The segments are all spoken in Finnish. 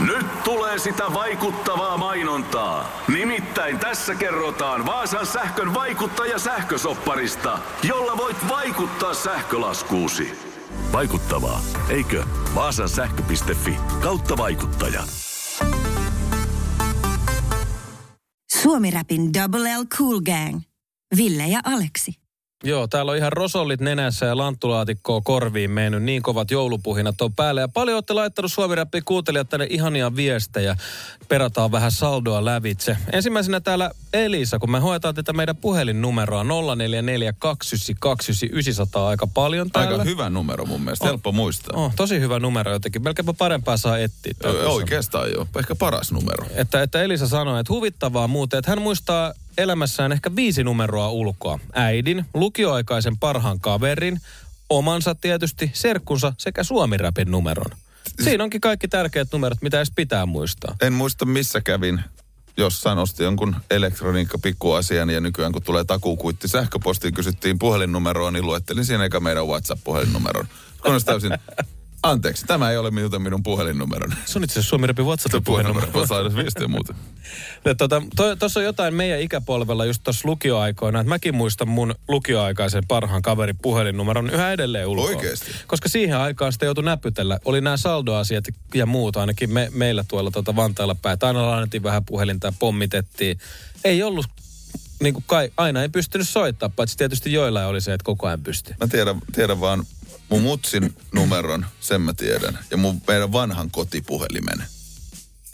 Nyt tulee sitä vaikuttavaa mainontaa. Nimittäin tässä kerrotaan Vaasan sähkön vaikuttaja sähkösopparista, jolla voit vaikuttaa sähkölaskuusi. Vaikuttavaa, eikö? Vaasan sähkö.fi kautta vaikuttaja. Suomi-räpin Double L Cool Gang. Ville ja Aleksi. Joo, täällä on ihan rosollit nenässä ja lanttulaatikkoa korviin mennyt. Niin kovat joulupuhinat on päällä. Ja paljon olette laittanut suomi kuuntelijat tänne ihania viestejä. Perataan vähän saldoa lävitse. Ensimmäisenä täällä Elisa, kun me hoetaan tätä meidän puhelinnumeroa 0442999900 aika paljon täällä. Aika hyvä numero mun mielestä, on, helppo muistaa. On, tosi hyvä numero jotenkin. Melkeinpä parempaa saa etsiä. Oikeastaan joo, ehkä paras numero. Että, että Elisa sanoi, että huvittavaa muuten, että hän muistaa elämässään ehkä viisi numeroa ulkoa. Äidin, lukioaikaisen parhaan kaverin, omansa tietysti, serkkunsa sekä suomiräpin numeron. Siinä onkin kaikki tärkeät numerot, mitä edes pitää muistaa. En muista missä kävin. Jossain osti jonkun elektroniikka pikkuasian ja nykyään kun tulee takuukuitti sähköpostiin kysyttiin puhelinnumeroa, niin luettelin siinä eikä meidän WhatsApp-puhelinnumeron. Kun olisi täysin Anteeksi, tämä ei ole minun, minun puhelinnumeroni. Se on itse asiassa Suomi Rapin WhatsAppin puhelinnumero. Voit saada viestiä muuten. Tuota, Tuossa on jotain meidän ikäpolvella just tuossa lukioaikoina. Että mäkin muistan mun lukioaikaisen parhaan kaverin puhelinnumeron yhä edelleen ulkoa. Oikeasti? Koska siihen aikaan sitä joutui näpytellä. Oli nämä saldoasiat ja muut ainakin me, meillä tuolla tuota Vantaalla päin. Aina lainattiin vähän puhelinta ja pommitettiin. Ei ollut niin kuin kai, aina ei pystynyt soittaa, paitsi tietysti joilla oli se, että koko ajan pystyi. Mä tiedän, tiedän vaan mun mutsin numeron, sen mä tiedän. Ja mun meidän vanhan kotipuhelimen.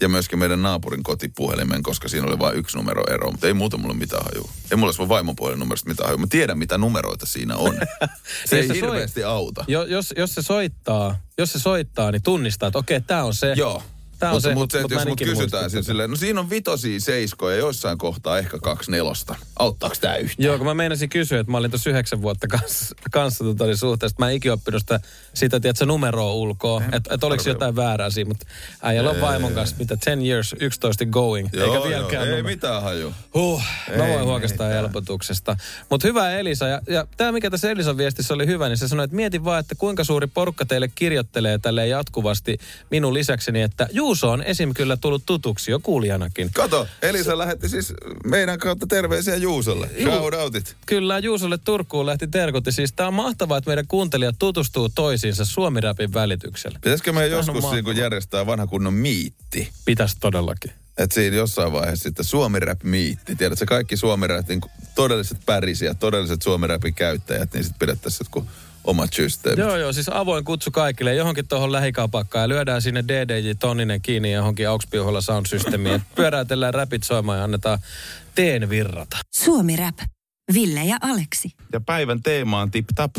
Ja myöskin meidän naapurin kotipuhelimen, koska siinä oli vain yksi numero ero. Mutta ei muuta mulle mitään haju. Ei mulla ole vaimon puhelinnumerosta mitään haju. Mä tiedän, mitä numeroita siinä on. se ei se hirveästi soit, auta. Jo, jos, jos, se soittaa, jos se soittaa, niin tunnistaa, että okei, tämä on se. Joo. Tämä mutta, se, mutta, mutta jos mut kysytään siis silleen, no siinä on vitosia seiskoja, joissain kohtaa ehkä kaksi nelosta. Auttaako tämä yhtään? Joo, kun mä meinasin kysyä, että mä olin tuossa yhdeksän vuotta kanssa, kanssa tota, niin suhteessa. Mä en ikinä oppinut sitä, sitä tiedätkö, numeroa ulkoa. Että et oliko jotain väärää siinä, mutta äijällä on vaimon kanssa, mitä 10 years, 11 going. Joo, eikä vieläkään joo, ei mitään haju. Huh, mä voin huokastaa helpotuksesta. Mutta hyvä Elisa. Ja, ja tämä, mikä tässä Elisan viestissä oli hyvä, niin se sanoi, että mieti vaan, että kuinka suuri porukka teille kirjoittelee tälle jatkuvasti minun lisäkseni, että Juuso on esim. kyllä tullut tutuksi jo kuulijanakin. Kato, Elisa lähetti siis meidän kautta terveisiä Juusolle. Shoutoutit. Kyllä, Juusolle Turkuun lähti terkutti. Siis tää on mahtavaa, että meidän kuuntelijat tutustuu toisiinsa Suomirapin välityksellä. Pitäisikö meidän joskus niin järjestää vanha kunnon miitti? Pitäisi todellakin. Että siinä jossain vaiheessa sitten Suomi-rap-miitti. Tiedätkö, kaikki Suomi-rapin todelliset pärisiä, todelliset Suomi-rapin käyttäjät, niin sitten pidettäisiin kun omat systeemit. Joo, joo, siis avoin kutsu kaikille johonkin tuohon lähikaupakkaan ja lyödään sinne DDJ Tonninen kiinni johonkin AUX-piuholla sound-systeemiin. Pyöräytellään räpit soimaan ja annetaan teen virrata. Suomi Rap. Ville ja Aleksi. Ja päivän teema on tip tap.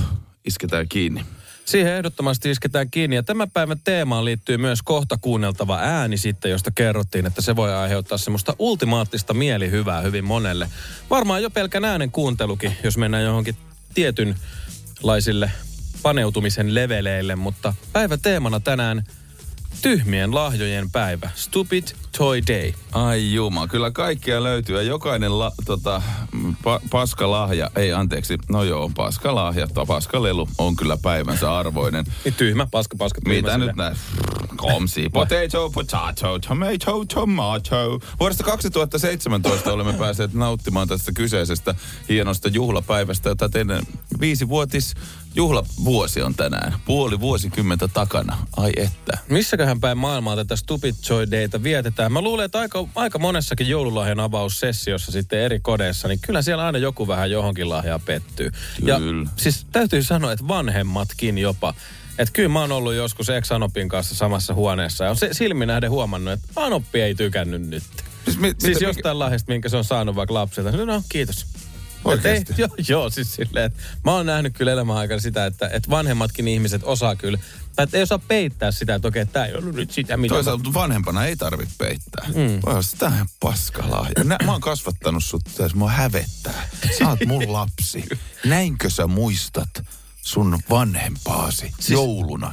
Isketään kiinni. Siihen ehdottomasti isketään kiinni. Ja tämän päivän teemaan liittyy myös kohta kuunneltava ääni sitten, josta kerrottiin, että se voi aiheuttaa semmoista ultimaattista mielihyvää hyvin monelle. Varmaan jo pelkän äänen kuuntelukin, jos mennään johonkin tietyn laisille paneutumisen leveleille, mutta päivä teemana tänään tyhmien lahjojen päivä. Stupid Toy Day. Ai juma, kyllä kaikkia löytyy ja jokainen la, tota, pa, paskalahja, ei anteeksi, no joo, paskalahja, paskalelu on kyllä päivänsä arvoinen. Niin tyhmä, paska, paska, tyhmä. Mitä sille. nyt näin? Komsi, potato, potato, tomato, tomato. Vuodesta 2017 olemme päässeet nauttimaan tästä kyseisestä hienosta juhlapäivästä, jota teidän viisivuotis juhlavuosi on tänään. Puoli vuosikymmentä takana. Ai että. Missäköhän päin maailmaa tätä Stupid Joy Dayta vietetään? Mä luulen, että aika, aika monessakin joululahjan avaussessiossa sitten eri kodeissa, niin kyllä siellä aina joku vähän johonkin lahjaa pettyy. Kyllä. Ja siis täytyy sanoa, että vanhemmatkin jopa. Että kyllä mä oon ollut joskus ex-Anopin kanssa samassa huoneessa ja on se silmin nähden huomannut, että Anoppi ei tykännyt nyt. Siis, mi, siis mitä, jostain mikä... lahjasta, minkä se on saanut vaikka lapsilta. No kiitos. Oikeasti? Joo, joo, siis silleen, että mä oon nähnyt kyllä elämän aikana sitä, että, että vanhemmatkin ihmiset osaa kyllä, tai että ei osaa peittää sitä, että okei, tämä ei ollut nyt sitä, mitä... Toisaalta mä... vanhempana ei tarvitse peittää. Mm. Tämä on paskalahja. Nä, mä oon kasvattanut sut, tässä mua hävettää. Sä oot mun lapsi. Näinkö sä muistat sun vanhempaasi siis... jouluna?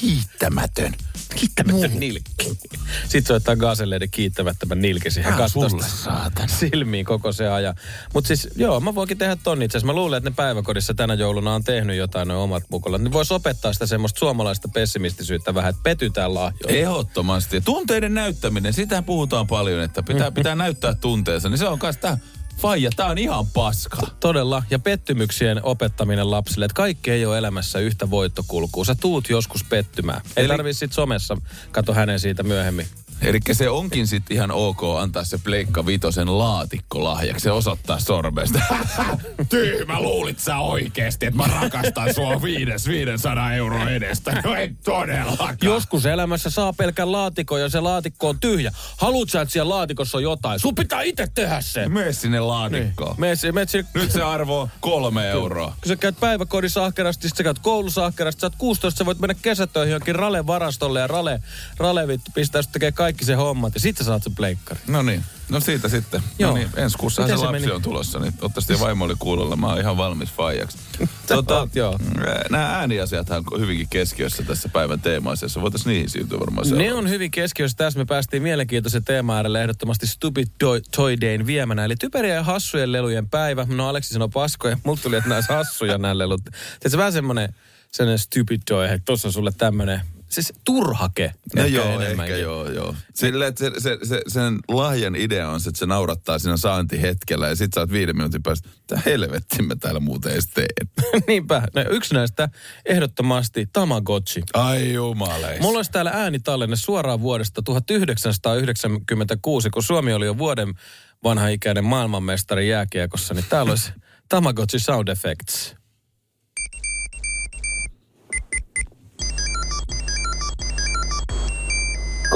Kiittämätön. Kiittämätön nilkki. Sitten soittaa Gazelleiden kiittämättömän nilki siihen Ah, saatana. silmiin koko se ajan. Mutta siis joo, mä voinkin tehdä ton itse. Mä luulen, että ne päiväkodissa tänä jouluna on tehnyt jotain ne omat mukulat. Niin voisi opettaa sitä semmoista suomalaista pessimistisyyttä vähän, että petytään lahjoilla. Ehdottomasti. Tunteiden näyttäminen, sitä puhutaan paljon, että pitää, pitää näyttää tunteensa. Niin se on kanssa faija, tää on ihan paska. Todella. Ja pettymyksien opettaminen lapsille, että kaikki ei ole elämässä yhtä voittokulkua. Sä tuut joskus pettymään. Ei Eli- tarvii sit somessa, kato hänen siitä myöhemmin. Eli se onkin sitten ihan ok antaa se Pleikka Vitosen laatikko lahjaksi ja osoittaa sormesta. Tyhmä, luulit sä oikeesti, että mä rakastan sua viides 500 euroa edestä? No ei todellakaan. Joskus elämässä saa pelkän laatikon ja se laatikko on tyhjä. Haluut sä, että siellä laatikossa on jotain? Sun pitää itse tehdä se. Mene sinne laatikkoon. Mene, si- mene sinne- Nyt se arvo on kolme euroa. kun sä käyt päiväkodissa ahkerasti, sit sä käyt koulussa ahkerasti, sä oot 16, sä voit mennä kesätöihin jonkin Rale-varastolle ja Rale, Rale vittu pistää sut tekee kaikki se hommat ja sit sä saat sen pleikkari. No niin, no siitä sitten. Joo. No niin, ensi kuussahan se, se lapsi meni? on tulossa, niin ottaisi ja vaimo oli kuulolla. Mä oon ihan valmis faijaksi. oot, joo. Nämä ääniasiathan on hyvinkin keskiössä tässä päivän teema-asiassa. Voitaisiin niihin siirtyä varmaan Ne seuraavaksi. on hyvin keskiössä. Tässä me päästiin mielenkiintoisen teema äärelle ehdottomasti Stupid Toy, Toy Dayn viemänä. Eli typeriä ja hassujen lelujen päivä. No Aleksi sanoi paskoja. Mulla tuli, että näissä hassuja nämä lelut. Tiedätkö, vähän semmoinen sellainen stupid toy, että tossa on sulle tämmönen, siis turhake. No ehkä joo, enemmänkin. ehkä joo, joo. Sille, että se, se, se, sen lahjan idea on se, että se naurattaa siinä saantihetkellä ja sit sä oot viiden minuutin päästä, mitä helvettiä mä täällä muuten edes teen. Niinpä. No, yksi näistä ehdottomasti Tamagotchi. Ai jumaleis. Mulla olisi täällä äänitallenne suoraan vuodesta 1996, kun Suomi oli jo vuoden vanha ikäinen maailmanmestari jääkiekossa, niin täällä olisi Tamagotchi Sound Effects.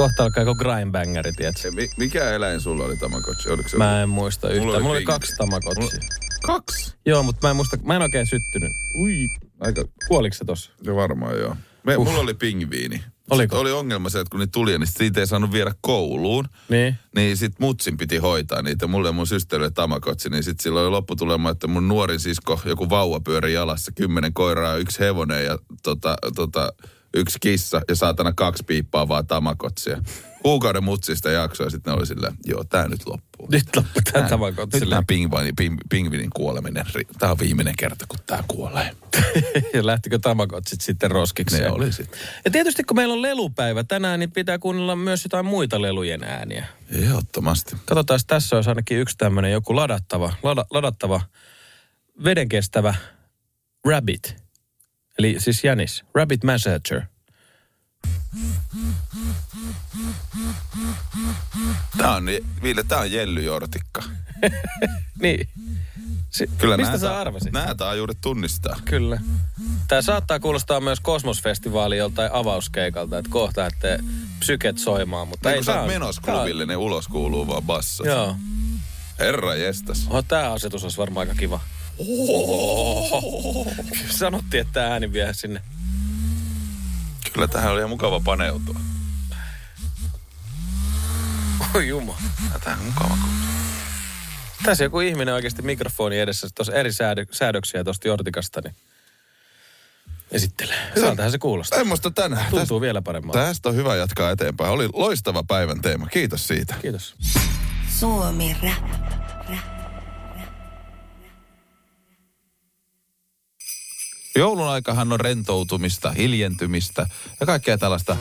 Kohta alkaa joku grindbangeri, tiedätkö? Mi- mikä eläin sulla oli Tamagotchi? Oliko se Mä en muista yhtään. Mulla oli Mulla oli kaksi Tamagotchia. Kaksi? Joo, mutta mä en muista, mä en oikein syttynyt. Ui, Aika, kuoliko se tossa? se varmaan joo. Me, Uh. mulla oli pingviini. Oliko? Sitten oli ongelma se, että kun niitä tuli, niin siitä ei saanut viedä kouluun. Niin. Niin sit mutsin piti hoitaa niitä. Mulle ja mun systerille tamakotsi, niin sit silloin oli lopputulema, että mun nuorin sisko, joku vauva pyöri jalassa, kymmenen koiraa, yksi hevonen ja tota, tota, yksi kissa ja saatana kaksi piippaa vaan tamakotsia. Kuukauden mutsista jaksoa sitten ne oli silleen, joo, tää nyt loppuu. Nyt loppu tää Nyt Tamagotchille. tämä pingviinin, ping, pingviinin kuoleminen, tää on viimeinen kerta, kun tää kuolee. ja lähtikö Tamagotchit sitten roskiksi? Ne oli sitten. Ja tietysti kun meillä on lelupäivä tänään, niin pitää kuunnella myös jotain muita lelujen ääniä. Ehdottomasti. Katsotaan, tässä olisi ainakin yksi tämmöinen joku ladattava, lada, ladattava, vedenkestävä rabbit. Eli siis jänis. Rabbit Messenger. Tää on, Ville, tää on Jelly Jortikka. Niin. Si- Kyllä Mistä nää sä arvasit? Nää taajuudet tunnistaa. Kyllä. Tämä saattaa kuulostaa myös Kosmosfestivaali joltain avauskeikalta, että kohta että psyket soimaan, mutta Niin ei kun sä tää oot menossa tää on- klubille, niin ulos kuuluu vaan bassat. Joo. Herra jestas. Oho, tää asetus olisi varmaan aika kiva. Sanottiin, että ääni vie sinne. Kyllä tähän oli ihan mukava paneutua. Oi juma. Tähän on mukava kun... Tässä joku ihminen oikeasti mikrofoni edessä, tuossa eri säädö, säädöksiä tuosta Jortikasta, niin esittelee. Hyvältähän se kuulostaa. Semmoista tänään. Tuntuu Tästä, vielä paremmalta. tästä on hyvä jatkaa eteenpäin. Oli loistava päivän teema. Kiitos siitä. Kiitos. Suomi Rap. Joulun aikahan on rentoutumista, hiljentymistä ja kaikkea tällaista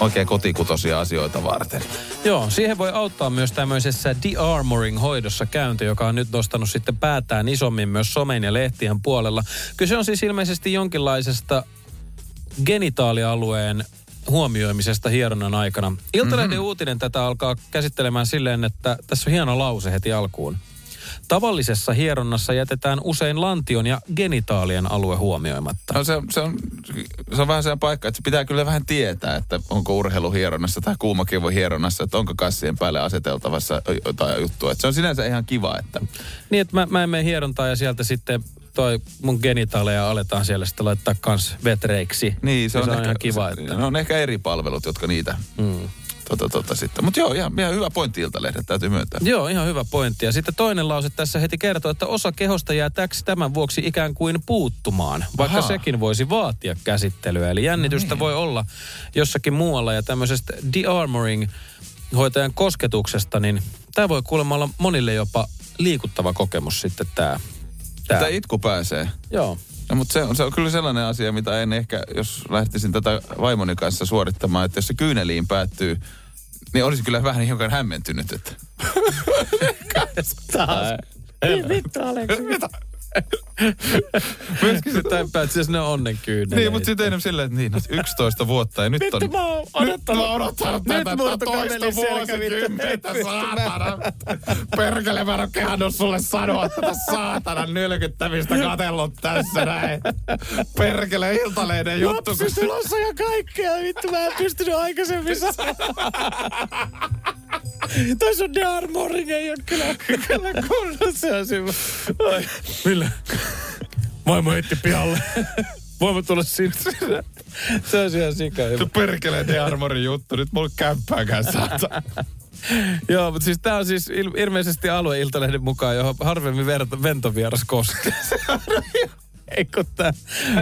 oikein kotikutosia asioita varten. Joo, siihen voi auttaa myös tämmöisessä de-armoring-hoidossa käynti, joka on nyt nostanut sitten päätään isommin myös somen ja lehtien puolella. Kyse on siis ilmeisesti jonkinlaisesta genitaalialueen huomioimisesta hieronnan aikana. Iltalehden mm-hmm. uutinen tätä alkaa käsittelemään silleen, että tässä on hieno lause heti alkuun. Tavallisessa hieronnassa jätetään usein lantion ja genitaalien alue huomioimatta. No se, se, on, se on vähän sen paikka, että se pitää kyllä vähän tietää, että onko urheiluhieronnassa tai kuumakivohieronnassa, että onko kassien päälle aseteltavassa jotain juttua. Että se on sinänsä ihan kiva, että Niin, että mä, mä en mene hierontaa ja sieltä sitten toi mun genitaaleja aletaan siellä sitten laittaa kans vetreiksi. Niin, se, on, se on ehkä, ihan kiva, se, että... Ne on ehkä eri palvelut, jotka niitä Mm. Tota, tota sitten. Mutta joo, ihan, ihan hyvä pointti Iltalehdet, täytyy myöntää. Joo, ihan hyvä pointti. Ja sitten toinen lause tässä heti kertoo, että osa kehosta jää täksi tämän vuoksi ikään kuin puuttumaan, vaikka Ahaa. sekin voisi vaatia käsittelyä. Eli jännitystä voi olla jossakin muualla ja tämmöisestä de-armoring hoitajan kosketuksesta, niin tämä voi kuulemma olla monille jopa liikuttava kokemus sitten tämä. Tämä itku pääsee. Joo. No, mutta se on, se on kyllä sellainen asia, mitä en ehkä, jos lähtisin tätä vaimoni kanssa suorittamaan, että jos se kyyneliin päättyy, niin olisin kyllä vähän hiukan hämmentynyt, että... Taas. Vittu, Aleksi. Myöskin se tämän päättä, siis ne on onnenkyyneleitä. Niin, mutta sitten enemmän silleen, että niin, no, 11 vuotta ja nyt on... Vittu, mä oon Nyt mä oon odottanut Nyt tätä murtu toista vuosikymmentä, saatana. Perkele, mä en oo kehannut sulle sanoa tätä saatana nylkyttämistä katellut tässä näin. Perkele, Iltalehden juttu. se- tulossa ja kaikkea. Vittu, mä en pystynyt aikaisemmin sanomaan. Toi sun de-armoring ei ole kyllä, kyllä kunnossa. Se vaimo heitti pihalle. Voimme tulla sinne. Se on ihan sika hyvä. Se perkele de armorin juttu, nyt mulla kämppääkään saatana. Joo, mutta siis tää on siis il- ilmeisesti alueiltalehden mukaan, johon harvemmin verta, ventovieras koskee. Eikö tää?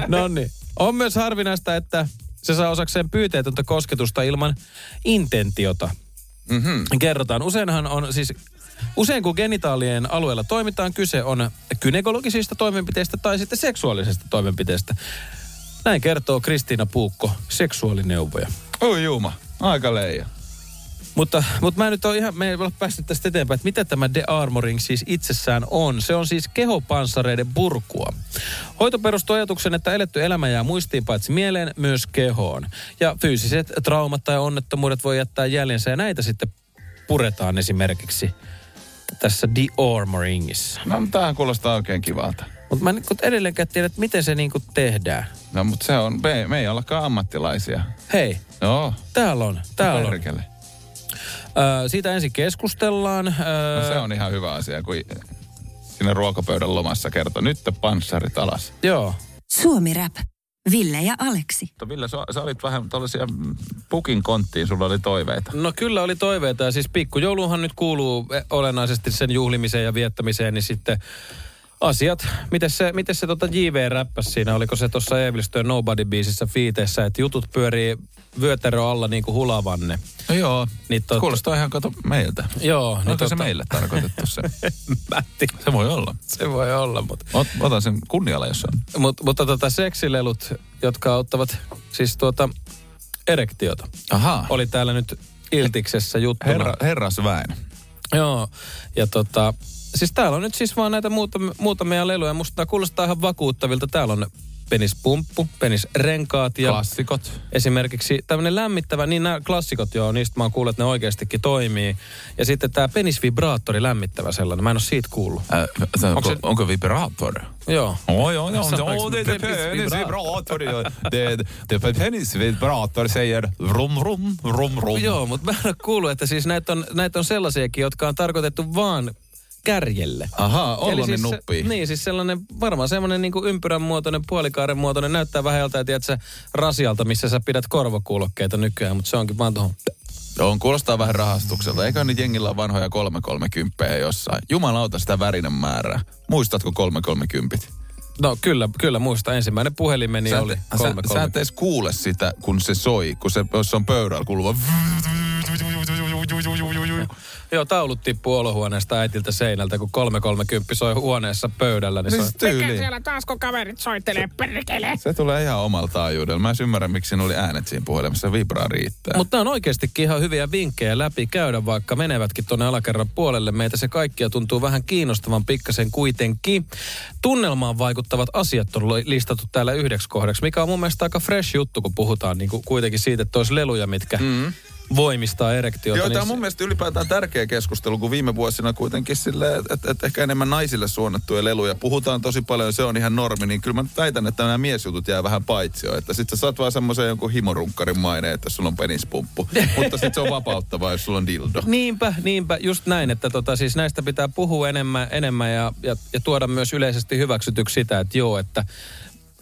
No niin. On myös harvinaista, että se saa osakseen pyyteetöntä kosketusta ilman intentiota. Mm-hmm. Kerrotaan. Useinhan on siis, usein kun genitaalien alueella toimitaan, kyse on kynekologisista toimenpiteistä tai sitten seksuaalisesta toimenpiteestä. Näin kertoo Kristiina Puukko, seksuaalineuvoja. Oi Juma, aika leija. Mutta, mutta mä en nyt ole ihan, me ei ole päässyt tästä eteenpäin, että mitä tämä de-armoring siis itsessään on. Se on siis kehopanssareiden purkua. Hoito perustuu ajatuksen, että eletty elämä jää muistiin paitsi mieleen, myös kehoon. Ja fyysiset traumat tai onnettomuudet voi jättää jäljensä ja näitä sitten puretaan esimerkiksi tässä de-armoringissa. No, mutta tämähän kuulostaa oikein kivalta. Mutta mä en niin edelleenkään tiedä, että miten se niin kuin tehdään. No, mutta se on, me, me ei ollakaan ammattilaisia. Hei, Joo, täällä on, täällä on. perkele. Ö, siitä ensin keskustellaan. Ö, No se on ihan hyvä asia, kun sinne ruokapöydän lomassa kertoo, nyt panssarit alas. Joo. Suomi Rap. Ville ja Aleksi. Ville, sä, sä olit vähän tällaisia pukin konttiin, sulla oli toiveita. No kyllä oli toiveita ja siis pikkujouluhan nyt kuuluu eh, olennaisesti sen juhlimiseen ja viettämiseen, niin sitten asiat. Miten se, miten se tota JV räppäsi siinä? Oliko se tuossa Evilstön Nobody-biisissä fiiteessä, että jutut pyörii vyötärö alla niin kuin hulavanne. No joo, Niin tot- kuulostaa ihan kato meiltä. Joo. Onko niin se meille tarkoitettu se? Mä tiedä. se voi olla. Se voi olla, mutta, Ot, otan sen kunnialla, jos on. mutta, mutta tota seksilelut, jotka auttavat siis tuota erektiota, Aha, oli täällä nyt Iltiksessä juttuna. herra, herrasväen. Joo, ja tota, siis täällä on nyt siis vaan näitä muutamia, muutamia leluja. Musta tää kuulostaa ihan vakuuttavilta. Täällä on penispumppu, penisrenkaat ja Klassikot. esimerkiksi tämmöinen lämmittävä, niin nämä klassikot joo, niistä mä oon kuullut, että ne oikeastikin toimii. Ja sitten tämä penisvibraattori lämmittävä sellainen, mä en ole siitä kuullut. Äh, se, onko, se- onko vibrator? Joo. Ja, ja, ja. Sanoinko ja det, penisvibrator. ja Det, det penisvibrator säger vrum, vrum, vrum, vrum. Joo, mutta mä en ole kuullut, että siis näitä on, näitä on sellaisiakin, jotka on tarkoitettu vaan kärjelle. Ahaa, Ollonin siis nuppi. Niin, siis sellainen, varmaan semmoinen niin ympyrän muotoinen, puolikaaren muotoinen, näyttää vähän joltain, tiedätkö, rasialta, missä sä pidät korvakuulokkeita nykyään, mutta se onkin vaan tuohon. On, kuulostaa vähän rahastukselta. Eikä nyt jengillä ole vanhoja 330 jossain. Jumalauta sitä värinen määrää. Muistatko 330? No kyllä, kyllä muista. Ensimmäinen puhelimeni Sä, oli et- sä, kolme, sä et edes kuule sitä, kun se soi, kun se, jos se on pöydällä kuuluva. Joo, taulut tippuu olohuoneesta äitiltä seinältä, kun 330 soi huoneessa pöydällä. Niin tyyli. siellä taas, kun kaverit soittelee, perkele. Se tulee ihan omalla taajuudella. Mä en ymmärrä, miksi siinä oli äänet siinä puhelimessa. Vibraa riittää. Mutta on oikeastikin ihan hyviä vinkkejä läpi käydä, vaikka menevätkin tuonne alakerran puolelle. Meitä se kaikkia tuntuu vähän kiinnostavan pikkasen kuitenkin. Tunnelmaan vaikuttavat asiat on li- listattu täällä yhdeksi kohdaksi, mikä on mun mielestä aika fresh juttu, kun puhutaan niin kuin kuitenkin siitä, että olisi leluja, mitkä mm. Voimistaa erektiota. Joo, niin tämä on mun mielestä ylipäätään tärkeä keskustelu, kun viime vuosina kuitenkin silleen, että et ehkä enemmän naisille suunnattuja leluja. Puhutaan tosi paljon, se on ihan normi, niin kyllä mä väitän, että nämä miesjutut jää vähän paitsio. Että sit sä saat vaan semmoisen jonkun himorunkkarin maine, että sulla on penispumppu. Mutta sit se on vapauttavaa, jos sulla on dildo. Niinpä, niinpä, just näin, että tota, siis näistä pitää puhua enemmän, enemmän ja, ja, ja tuoda myös yleisesti hyväksytyksi sitä, että joo, että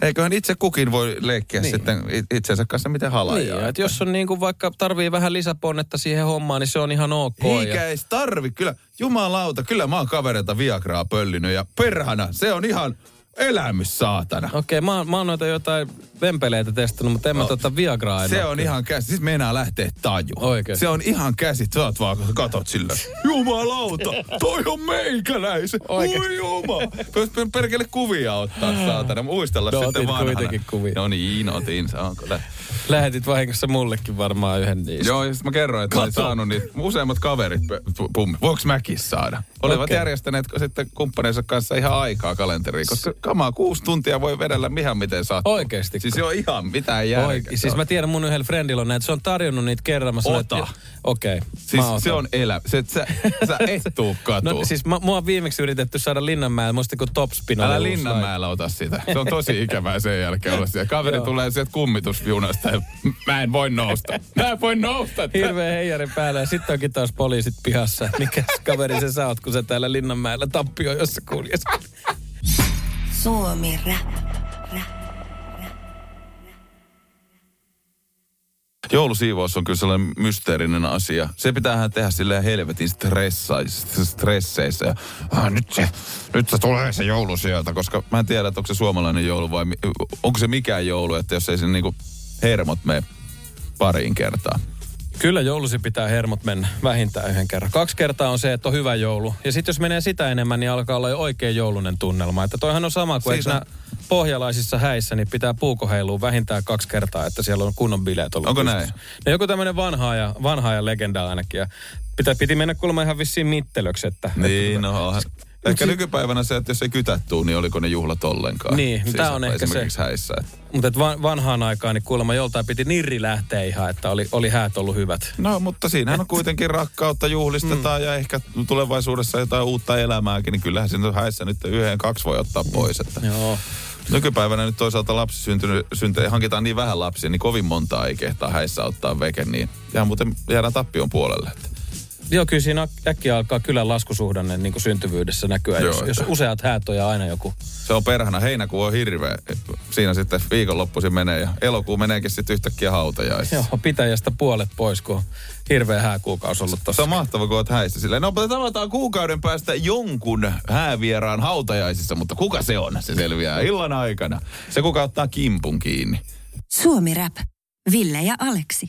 eiköhän itse kukin voi leikkiä niin. sitten it- itsensä kanssa miten halaa. Niin, että jos on niin kuin vaikka tarvii vähän lisäponnetta siihen hommaan, niin se on ihan ok. Eikä ja... edes tarvi, kyllä, jumalauta, kyllä mä oon kavereita Viagraa pöllinyt ja perhana, se on ihan elämys saatana. Okei, mä, oon- mä oon noita jotain vempeleitä testannut, mutta en mä No, tota Viagraa en Se on ihan käsit. Siis meinaa lähteä taju. Oikeesti? Se on ihan käsit. Sä oot vaan katot sillä. Jumalauta, toi on meikäläisen. Oikeesti? Oi juma. Per- perkele kuvia ottaa saatana. Muistella No, sitten vanhana. kuitenkin kuvia. No niin, otin. Se on kyllä. Lähetit vahingossa mullekin varmaan yhden niistä. Joo, ja mä kerroin, että olin saanut niitä useimmat kaverit pummi. Voinko mäkin saada? Olivat Okei. järjestäneet sitten kumppaneensa kanssa ihan aikaa kalenteriin, koska kamaa kuusi tuntia voi vedellä ihan miten sattuu. Oikeesti? Siis joo ihan mitään järkeä. Oikein. Siis mä tiedän mun yhdellä friendillä on näitä, se on tarjonnut niitä kerran. Mä sanoin, Ota. Okei, Siis mä otan. se on elä. Se, sä, sä et tuu katuun. No siis mä, mua on viimeksi yritetty saada Linnanmäellä, muista kun Topspin Älä Linnanmäellä ota sitä. Se on tosi ikävää sen jälkeen olla siellä. Kaveri tulee sieltä kummitusjunasta mä en voi nousta. Mä en voi nousta. Hirveä heijari päällä ja sitten onkin taas poliisit pihassa. Mikä kaveri se sä oot, kun sä täällä Linnanmäellä tappio, jossa kuljeskelet. Suomi Rap. Joulusiivous on kyllä sellainen mysteerinen asia. Se pitäähän tehdä silleen helvetin stresseissä. Ja, ah, nyt, se, nyt se tulee se joulu sieltä, koska mä en tiedä, että onko se suomalainen joulu vai onko se mikään joulu, että jos ei se niinku hermot mene pariin kertaan. Kyllä joulusi pitää hermot mennä vähintään yhden kerran. Kaksi kertaa on se, että on hyvä joulu. Ja sitten jos menee sitä enemmän, niin alkaa olla jo oikein joulunen tunnelma. Että toihan on sama kuin Siitä- eikö pohjalaisissa häissä, niin pitää puukoheiluun vähintään kaksi kertaa, että siellä on kunnon bileet ollut. Onko pystyssä. näin? No joku tämmöinen vanha ja, vanha ja legenda ainakin. Ja pitää, piti mennä kuulemma ihan vissiin mittelöksi, että... Niin, että, no Ehkä nykypäivänä se, että jos ei kytät tuu, niin oliko ne juhlat ollenkaan. Niin, tää on ehkä se. häissä. Että. Mutta et van, vanhaan aikaan niin kuulemma joltain piti nirri lähteä ihan, että oli, oli häät ollut hyvät. No, mutta siinähän on kuitenkin rakkautta juhlistetaan ja ehkä tulevaisuudessa jotain uutta elämääkin, niin kyllähän siinä häissä nyt yhden, kaksi voi ottaa pois. Että. Joo. Nykypäivänä nyt toisaalta lapsi syntynyt, synty, hankitaan niin vähän lapsia, niin kovin montaa ei kehtaa häissä ottaa veke, niin ihan muuten jäädään tappion puolelle. Että. Joo, kyllä siinä äkkiä alkaa kylän laskusuhdanne niin kuin syntyvyydessä näkyä. Joo, Jos, jos että- useat häät on ja aina joku. Se on perhana. Heinäkuu on hirveä. Siinä sitten viikonloppuisin menee ja elokuu meneekin sitten yhtäkkiä hautajaisissa. Joo, pitäjästä puolet pois, kun on hirveä hääkuukausi ollut Se tossa. on mahtava, kun oot häissä silleen. No, mutta tavataan kuukauden päästä jonkun häävieraan hautajaisissa, mutta kuka se on? Se selviää illan aikana. Se, kuka ottaa kimpun kiinni. Suomi Rap. Ville ja Aleksi.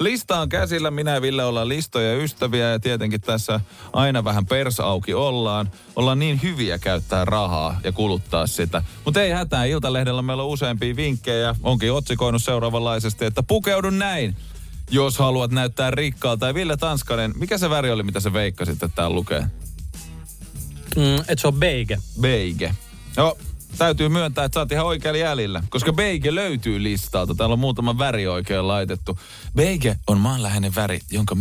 Lista on käsillä. Minä ja Ville ollaan listoja ystäviä ja tietenkin tässä aina vähän persauki ollaan. Ollaan niin hyviä käyttää rahaa ja kuluttaa sitä. Mutta ei hätää, Iltalehdellä meillä on useampia vinkkejä. Onkin otsikoinut seuraavanlaisesti, että pukeudu näin, jos haluat näyttää rikkaalta. Ja Ville Tanskanen, mikä se väri oli, mitä se veikkasit, että tää lukee? Mm, et se on beige. Beige. No, täytyy myöntää, että sä oot ihan oikealla jäljellä, koska beige löytyy listalta. Täällä on muutama väri oikein laitettu. Beige on maanläheinen väri, jonka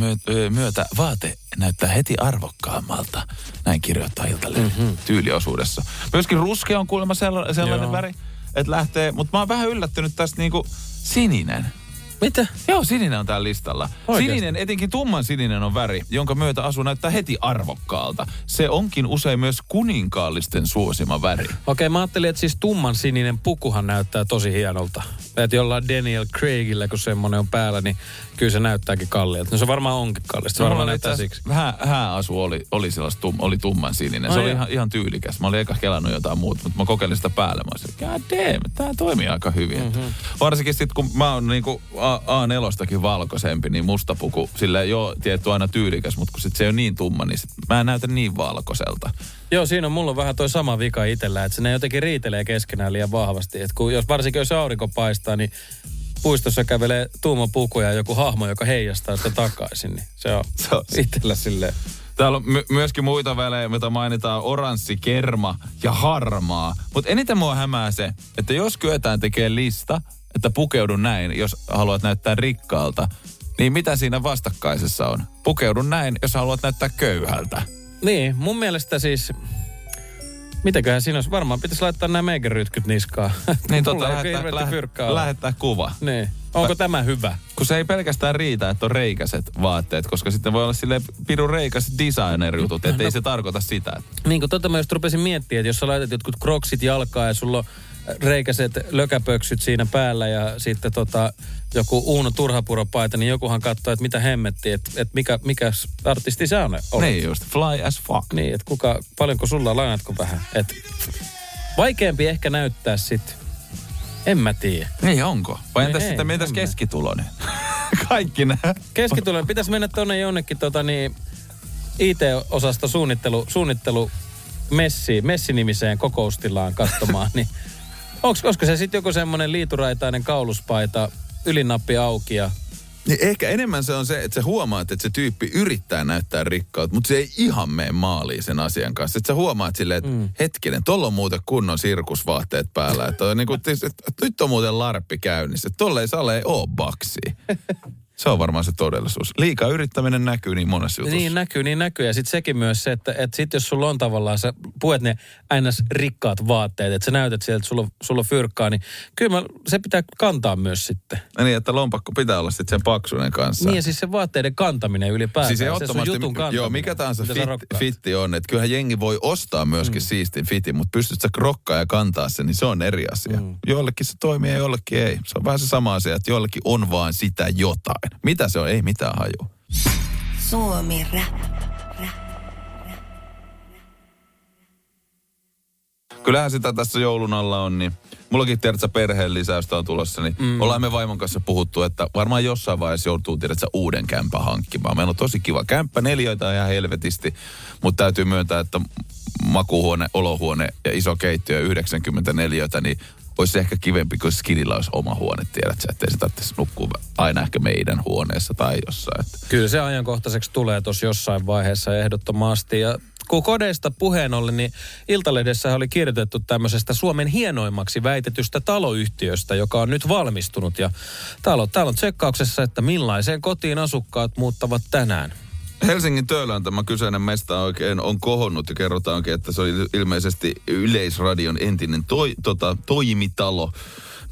myötä vaate näyttää heti arvokkaammalta. Näin kirjoittaa Iltalehden mm-hmm. tyyliosuudessa. Myöskin ruskea on kuulemma sella- sellainen Joo. väri, että lähtee, mutta mä oon vähän yllättynyt tästä niinku sininen. Mitä? Joo, sininen on täällä listalla. Oikeesti? Sininen, etenkin tumman sininen on väri, jonka myötä asu näyttää heti arvokkaalta. Se onkin usein myös kuninkaallisten suosima väri. Okei, mä ajattelin, että siis tumman sininen pukuhan näyttää tosi hienolta. Että jollain Daniel Craigillä, kun semmonen on päällä, niin kyllä se näyttääkin kalliilta. No se varmaan onkin kallista. Se Mulla varmaan näyttää siksi. Hää, hääasu oli, oli, sellais tum, oli tumman sininen. Se Ai oli ihan, ihan tyylikäs. Mä olin eka kelannut jotain muuta, mutta mä kokeilin sitä päälle. Mä olisin, god damn, tää toimii aika hyvin. Mm-hmm. Varsinkin sitten, kun mä oon niinku A- A4stakin valkoisempi, niin musta puku, sillä joo, tietty aina tyylikäs, mutta kun sit se ei ole niin tumma, niin sit mä en näytä niin valkoiselta. Joo, siinä on mulla on vähän toi sama vika itsellä, että se ne jotenkin riitelee keskenään liian vahvasti. Et kun jos, varsinkin jos aurinko paistaa, niin puistossa kävelee tuuma puku ja joku hahmo, joka heijastaa sitä takaisin, niin se on, Se on- itsellä silleen. Täällä on my- myöskin muita välejä, mitä mainitaan oranssi, kerma ja harmaa. Mutta eniten mua hämää se, että jos kyetään tekemään lista, että pukeudu näin, jos haluat näyttää rikkaalta, niin mitä siinä vastakkaisessa on? Pukeudu näin, jos haluat näyttää köyhältä. Niin, mun mielestä siis... Mitäköhän siinä olisi? Varmaan pitäisi laittaa nämä meikä rytkyt niskaan. Niin tota, ei lähettää, lähettää kuva. Niin. Onko tämä hyvä? Kun se ei pelkästään riitä, että on reikäiset vaatteet, koska sitten voi olla sille pirun reikäiset designer-jutut, ettei se tarkoita sitä. Että Niin kuin tota mä just rupesin miettimään, että jos sä laitat jotkut kroksit jalkaa ja sulla on reikäiset lökäpöksyt siinä päällä ja sitten tota, joku Uuno Turhapuro-paita, niin jokuhan katsoo, että mitä hemmetti, että, että mikä, mikä artisti sä on. olet. Niin just, fly as fuck. Niin, että kuka, paljonko sulla on, lainatko vähän. Et vaikeampi ehkä näyttää sit. En mä tiedä. Niin onko? Vai Ei, entäs ei, sitten mitäs keskitulonen? Kaikki nämä. Keskituloinen pitäisi mennä tuonne jonnekin tota niin, IT-osasta suunnittelu, suunnittelu messi, messinimiseen kokoustilaan katsomaan, niin onks, olisiko se sitten joku semmoinen liituraitainen kauluspaita, ylinappi auki ja Niin ehkä enemmän se on se, että sä huomaat, että se tyyppi yrittää näyttää rikkaut, mutta se ei ihan mene maaliin sen asian kanssa. Että sä huomaat silleen, että mm. hetkinen, tuolla on muuten kunnon sirkusvaatteet päällä. Että, on niin kuin, että, nyt on muuten larppi käynnissä. Tolle ei sale oo baksi. Se on varmaan se todellisuus. Liikaa yrittäminen näkyy niin monessa jutussa. Niin näkyy, niin näkyy. Ja sitten sekin myös se, että, että sit jos sulla on tavallaan, sä puet ne ns. rikkaat vaatteet, että sä näytät sieltä, että sulla, on- sulla on fyrkkaa, niin kyllä mä, se pitää kantaa myös sitten. Ja niin, että lompakko pitää olla sitten sen paksuinen kanssa. Niin ja siis se vaatteiden kantaminen ylipäätään. Siis se sun jutun kantaminen, joo, mikä tahansa fit, fitti on, että kyllähän jengi voi ostaa myöskin mm. siistin fitin, mutta pystyt sä rokkaa ja kantaa sen, niin se on eri asia. Mm. Joillekin se toimii ja jollekin ei. Se on vähän se sama asia, että joillekin on vaan sitä jotain. Mitä se on? Ei mitään hajua. Suomi Rap. Kyllähän sitä tässä joulun alla on, niin mullakin tiedätkö, perheen lisäystä on tulossa, niin mm. ollaan me vaimon kanssa puhuttu, että varmaan jossain vaiheessa joutuu tiedätkö, uuden kämpän hankkimaan. Meillä on tosi kiva kämppä, neljöitä on ihan helvetisti, mutta täytyy myöntää, että makuuhuone, olohuone ja iso keittiö 94, niin olisi ehkä kivempi, kun skidillä olisi oma huone, tiedätkö, ettei se tarvitsisi nukkua aina ehkä meidän huoneessa tai jossain. Kyllä se ajankohtaiseksi tulee tuossa jossain vaiheessa ehdottomasti. Ja kun kodeista puheen ollen, niin Iltalehdessä oli kirjoitettu tämmöisestä Suomen hienoimmaksi väitetystä taloyhtiöstä, joka on nyt valmistunut. Ja täällä on, täällä on tsekkauksessa, että millaiseen kotiin asukkaat muuttavat tänään. Helsingin Töölön tämä kyseinen mesta oikein on kohonnut ja kerrotaan oikein, että se oli ilmeisesti Yleisradion entinen toi, tota, toimitalo.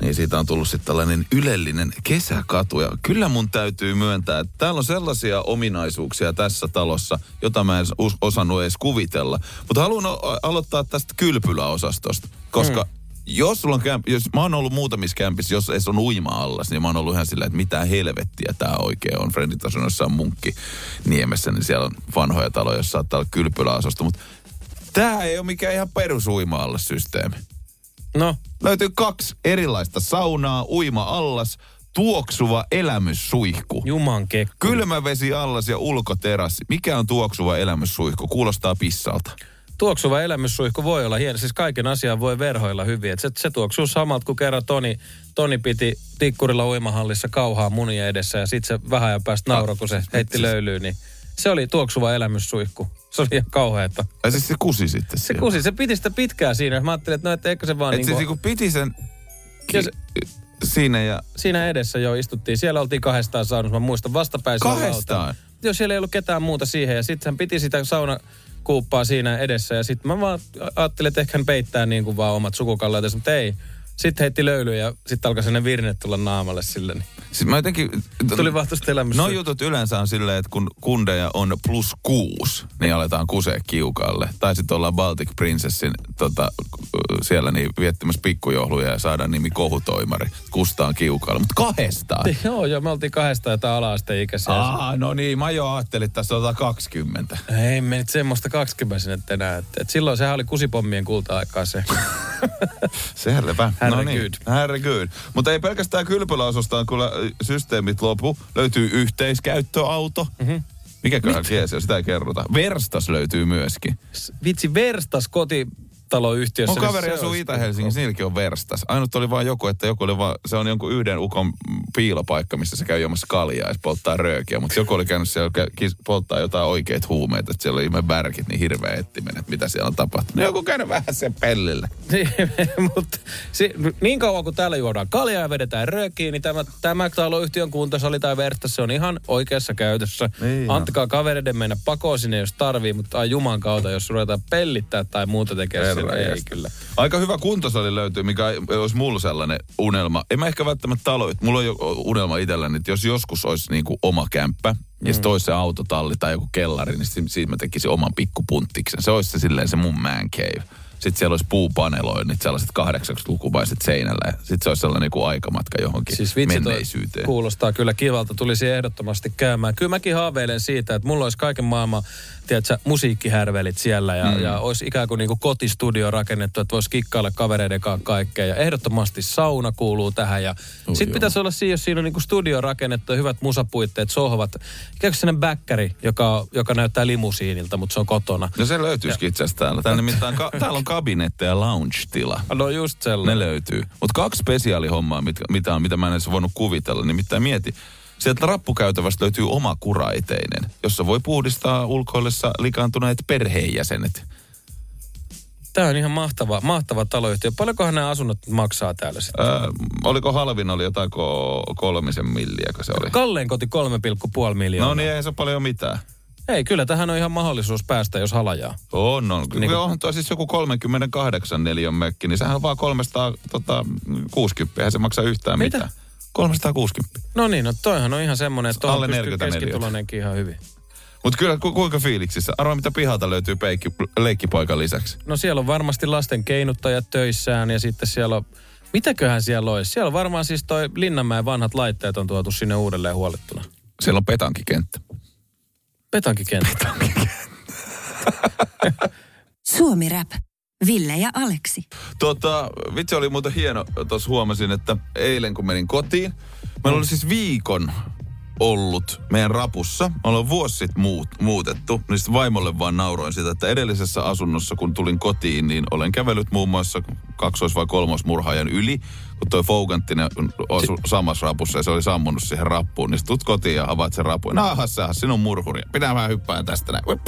Niin siitä on tullut sitten tällainen ylellinen kesäkatu. Ja kyllä mun täytyy myöntää, että täällä on sellaisia ominaisuuksia tässä talossa, jota mä en osannut edes kuvitella. Mutta haluan aloittaa tästä kylpyläosastosta, koska mm. Jos sulla on kämp, jos mä oon ollut muutamissa kämpissä, jos edes on uima-allas, niin mä oon ollut ihan silleen, että mitä helvettiä tää oikein on. Friendit asunut jossain munkki niemessä, niin siellä on vanhoja taloja, jossa saattaa olla kylpyläosasto. Mutta tää ei ole mikään ihan perus uima systeemi. No, Löytyy kaksi erilaista saunaa, uima-allas, tuoksuva elämyssuihku. juman kekku. Kylmävesi allas ja ulkoterassi. Mikä on tuoksuva elämyssuihku? Kuulostaa pissalta. Tuoksuva elämyssuihku voi olla hieno. Siis kaiken asian voi verhoilla hyvin. Et se, se tuoksuu samalta kuin kerran Toni, Toni piti tikkurilla uimahallissa kauhaa munia edessä ja sitten se vähän ajan päästä nauroi, kun se heitti löylyyn. Niin se oli tuoksuva elämyssuihku. Se oli ihan kauheata. Ja siis se kusi sitten Se kusi, se piti sitä pitkään siinä. Mä ajattelin, että no, et eikö se vaan Et niin siis kun piti sen ki- Ja se- siinä ja... siinä edessä jo istuttiin. Siellä oltiin kahdestaan saunassa, mä muistan vastapäin. Kahdestaan? Joo, siellä ei ollut ketään muuta siihen. Ja sitten hän piti sitä saunakuuppaa siinä edessä. Ja sitten mä vaan ajattelin, että ehkä hän peittää niin kuin vaan omat sukukalleet. Mutta ei. Sitten heitti löyly ja sitten alkoi sellainen virne tulla naamalle sille. Niin. Siis mä jotenkin... Tuli vaan tosta elämästä. No jutut yleensä on silleen, että kun kundeja on plus kuusi, niin aletaan kusea kiukalle. Tai sitten ollaan Baltic Princessin tota, siellä niin viettämässä pikkujohluja ja saadaan nimi kohutoimari. Kustaan kiukalle. Mutta kahdestaan. Joo, joo, me oltiin kahdesta jotain ala-asteikäisiä. Aa, no niin, mä jo ajattelin, että tässä on 20. Ei me nyt semmoista 20 nyt enää. Et, et silloin sehän oli kusipommien kulta-aikaa se. Selvä. No niin, Herregud. herregud. Mutta ei pelkästään kylpyläosostaan kyllä systeemit lopu. Löytyy yhteiskäyttöauto. Mm-hmm. Mikäköhän kiesi, sitä ei kerrota. Verstas löytyy myöskin. Vitsi, Verstas kotitaloyhtiössä. Mun niin kaveri asuu Itä-Helsingissä, niilläkin on verstas. Ainut oli vaan joku, että joku oli vaan, se on jonkun yhden ukon piilopaikka, missä se käy juomassa kaljaa ja polttaa röökiä. Mutta joku oli käynyt siellä polttaa jotain oikeita huumeita, että siellä oli ihme värkit, niin hirveä ettimen, että mitä siellä on tapahtunut. No joku käynyt vähän sen pellillä. Niin, mutta si, niin kauan kuin täällä juodaan kaljaa ja vedetään röökiä, niin tämä, tämä taloyhtiön kuntosali tai verta, se on ihan oikeassa käytössä. Niin. Antakaa kavereiden mennä pakoon sinne, jos tarvii, mutta ai juman kautta, jos ruvetaan pellittää tai muuta tekemään Siellä, ei jästä. kyllä. Aika hyvä kuntosali löytyy, mikä olisi mulla sellainen unelma. En mä ehkä välttämättä talo, mulla on jo unelma itselläni, että jos joskus olisi niin kuin oma kämppä, ja sitten olisi se autotalli tai joku kellari, niin si- siitä mä tekisin oman pikkupunttiksen. Se olisi se silleen se mun man cave. Sitten siellä olisi puupaneloinnit, sellaiset 80-lukupaiset seinällä. Sitten se olisi sellainen kuin aikamatka johonkin Siis vitsi menneisyyteen. kuulostaa kyllä kivalta, tulisi ehdottomasti käymään. Kyllä mäkin haaveilen siitä, että mulla olisi kaiken maailman, tiedätkö, musiikkihärvelit siellä ja, mm. ja olisi ikään kuin, niinku kotistudio rakennettu, että voisi kikkailla kavereiden kanssa kaikkea. Ja ehdottomasti sauna kuuluu tähän ja sitten pitäisi olla siinä, jos siinä on niinku studio rakennettu ja hyvät musapuitteet, sohvat. Ikään kuin sellainen bäkkäri, joka, joka näyttää limusiinilta, mutta se on kotona. No se löytyisikin itse asiassa täällä. Täällä, nimittäin, ka- täällä on kabinetti ja lounge-tila. No just Ne sellainen. löytyy. Mutta kaksi spesiaalihommaa, mit, mitä, mitä mä en edes voinut kuvitella. Nimittäin mieti, sieltä rappukäytävästä löytyy oma kuraiteinen, jossa voi puhdistaa ulkoillessa likaantuneet perheenjäsenet. Tämä on ihan mahtava, mahtava taloyhtiö. Paljonkohan nämä asunnot maksaa täällä sitten? Öö, oliko halvin, oli jotain ko- kolmisen milliä, kun se oli? Kalleen koti 3,5 miljoonaa. No niin, ei se ole paljon mitään. Ei, kyllä tähän on ihan mahdollisuus päästä, jos halajaa. On, on. Niin Niin kuin- onhan tuo siis joku 38 neliön mökki, niin sehän on vaan 360. Eihän se maksa yhtään Mitä? mitään. 360. No niin, no toihan on ihan semmoinen, että Alle tuohon pystyy 40 keskituloinenkin ihan hyvin. Mutta kyllä, ku, kuinka fiiliksissä? Arvaa, mitä pihalta löytyy peikki, leikkipoikan lisäksi. No siellä on varmasti lasten keinuttajat töissään ja sitten siellä on... Mitäköhän siellä olisi? Siellä on varmaan siis toi Linnanmäen vanhat laitteet on tuotu sinne uudelleen huolettuna. Siellä on petankikenttä. Petankikenttä. Suomi Rap. Ville ja Aleksi. Tota, vitsi oli muuten hieno, tuossa huomasin, että eilen kun menin kotiin, meillä oli siis viikon ollut meidän rapussa. Me ollaan vuosi sitten muut, muutettu, sitten vaimolle vaan nauroin sitä, että edellisessä asunnossa kun tulin kotiin, niin olen kävellyt muun muassa kaksois- vai kolmosmurhaajan yli, kun toi Fouganttinen osui samassa rapussa ja se oli sammunut siihen rappuun, niin tuut kotiin ja avaat sen rapun. No, sähän sinun murhuri. Pitää vähän hyppää tästä näin. Whip,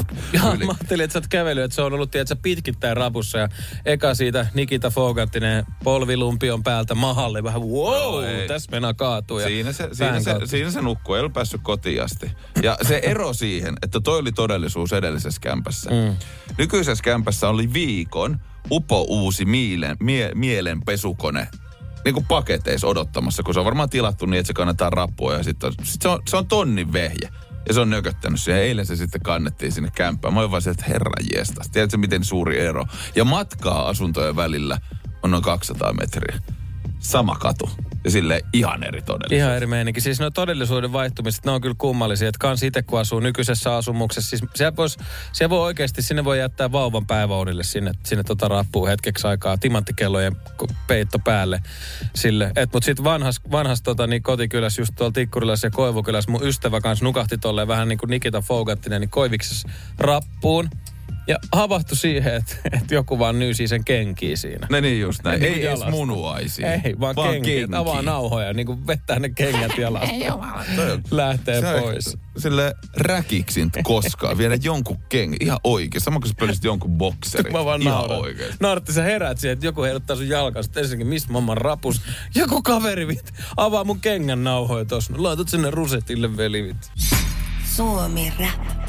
mä ajattelin, että sä oot kävellyt, että se on ollut tiedätkö, pitkittäin rapussa ja eka siitä Nikita Foganttinen polvilumpion päältä mahalle vähän wow, ei. tässä mennään kaatuu. Ja Siinä se, siinä, se, siinä se nukkuu, ei ollut päässyt kotiin asti. Ja se ero siihen, että toi oli todellisuus edellisessä kämpässä. Mm. Nykyisessä kämpässä oli viikon upo uusi mielen, mie, mielenpesukone niin kuin paketeissa odottamassa, kun se on varmaan tilattu niin, että se kannattaa rappua ja sitten sit se, on, se on tonnin vehje. Ja se on nököttänyt siihen. Eilen se sitten kannettiin sinne kämppään. Mä olin vaan se, että herra jestas. Tiedätkö miten suuri ero? Ja matkaa asuntojen välillä on noin 200 metriä. Sama katu. Ja sille ihan eri todellisuus. Ihan eri meininki. Siis no todellisuuden vaihtumiset, ne on kyllä kummallisia. Että kans itse kun asuu nykyisessä asumuksessa, siis siellä, vois, siellä voi oikeasti, sinne voi jättää vauvan päiväunille sinne, sinne tota rappuun hetkeksi aikaa, timanttikellojen peitto päälle sille. Et, mut sit vanhas, vanhas tota, niin kotikylässä, just tuolla Tikkurilässä ja Koivukylässä, mun ystävä kanssa nukahti tolleen vähän niin kuin Nikita Fogattinen, niin Koiviksessa rappuun. Ja havahtui siihen, että, että joku vaan nyysii sen kenkiä siinä. Ne niin just näin. Niin Ei edes jalasta. munuaisia. Ei, vaan, vaan kenkiä. Avaa nauhoja, niin kuin vettää ne kengät jalasta. Lähtee Se on pois. Sille räkiksin koskaan viedä jonkun kengän. Ihan oikein. Sama kuin sä pölisit jonkun bokseri. Mä vaan Ihan nauran. oikein. Nauratti sä heräät siihen, että joku heiluttaa sun jalkaa. Sitten ensinnäkin, missä mamman rapus? Joku kaveri vit, avaa mun kengän nauhoja tossa. No, Laitat sinne rusetille veli vit. Suomi Rap.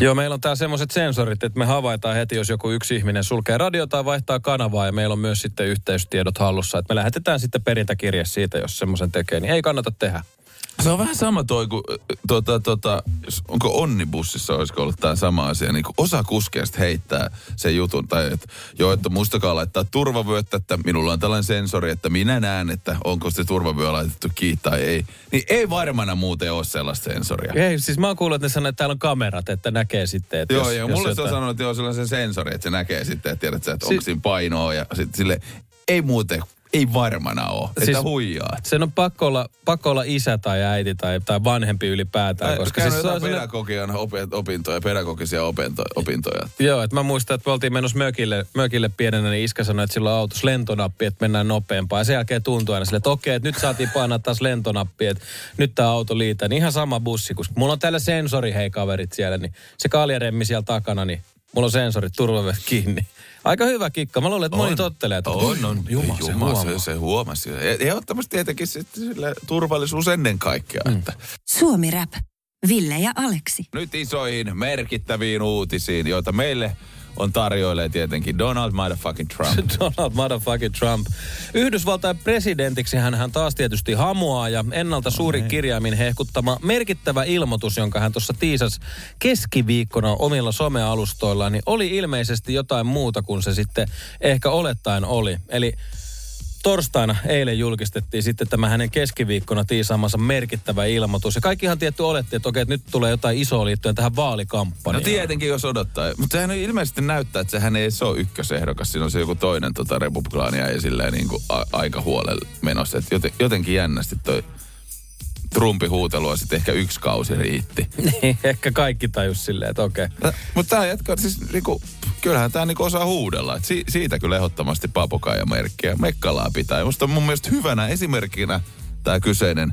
Joo, meillä on tää semmoiset sensorit, että me havaitaan heti, jos joku yksi ihminen sulkee radio tai vaihtaa kanavaa. Ja meillä on myös sitten yhteystiedot hallussa. Että me lähetetään sitten perintäkirje siitä, jos semmoisen tekee. Niin ei kannata tehdä. Se on vähän sama toi, kun tota, tota, onko Onnibussissa olisiko ollut tämä sama asia, niin kun osa kuskeista heittää sen jutun, tai että joo, että muistakaa laittaa turvavyötä, että minulla on tällainen sensori, että minä näen, että onko se turvavyö laitettu kiinni tai ei. Niin ei varmana muuten ole sellaista sensoria. Ei, siis mä oon kuullut, että ne sanoo, että täällä on kamerat, että näkee sitten, että Joo, jos, joo. jos Mulle se on jotain- sanonut, että joo, sellaisen sensori, että se näkee sitten, että tiedät sä, että Si- onko siinä painoa ja sitten sille ei muuten, Ei varmana ole. Että Siis- huijaa. Sen on pakko olla, pakko olla isä tai äiti tai, tai vanhempi ylipäätään. koska siis se on pedagogian opin- opintoja, pedagogisia opinto- opintoja. Joo, että mä muistan, että me oltiin menossa mökille, mökille pienenä, niin iskä sanoi, että sillä on autossa lentonappi, että mennään nopeampaa. Ja sen jälkeen tuntui aina sille, että okei, että nyt saatiin painaa taas lentonappi, että nyt tämä auto liitää. Niin ihan sama bussi, kun mulla on täällä sensori, hei kaverit siellä, niin se kaljaremmi siellä takana, niin mulla on sensorit, turvavyöt kiinni. Aika hyvä kikka. Mä luulen, että moni tottelee. Että On, on. Juma, se Juma, se, se huomasi. Ja Ehdottomasti tietenkin sitten sille turvallisuus ennen kaikkea. Mm. Että. Suomi Rap. Ville ja Aleksi. Nyt isoihin merkittäviin uutisiin, joita meille on tarjoilee tietenkin Donald motherfucking Trump. Donald motherfucking Trump. Yhdysvaltain presidentiksi hän, hän taas tietysti hamuaa ja ennalta suuri kirjaimin hehkuttama merkittävä ilmoitus, jonka hän tuossa tiisas keskiviikkona omilla somealustoillaan, niin oli ilmeisesti jotain muuta kuin se sitten ehkä olettaen oli. Eli torstaina eilen julkistettiin sitten tämä hänen keskiviikkona tiisaamansa merkittävä ilmoitus. Ja kaikkihan tietty oletti, että okei, että nyt tulee jotain isoa liittyen tähän No vaalikampanjaan. tietenkin, jos odottaa. Mutta sehän ilmeisesti näyttää, että sehän ei ole ykkösehdokas. Siinä on se joku toinen tota, republikaania ja silleen niin kuin a- aika huolella menossa. Et joten, jotenkin jännästi toi Trumpin huutelua sitten ehkä yksi kausi riitti. Niin, ehkä kaikki tajus silleen, että okei. Mutta tämä jatkaa siis niinku, kyllähän tämä niinku osaa huudella. Et si, siitä kyllä ehdottomasti papokaija merkkiä. Mekkalaa pitää. Musta on mun mielestä hyvänä esimerkkinä tämä kyseinen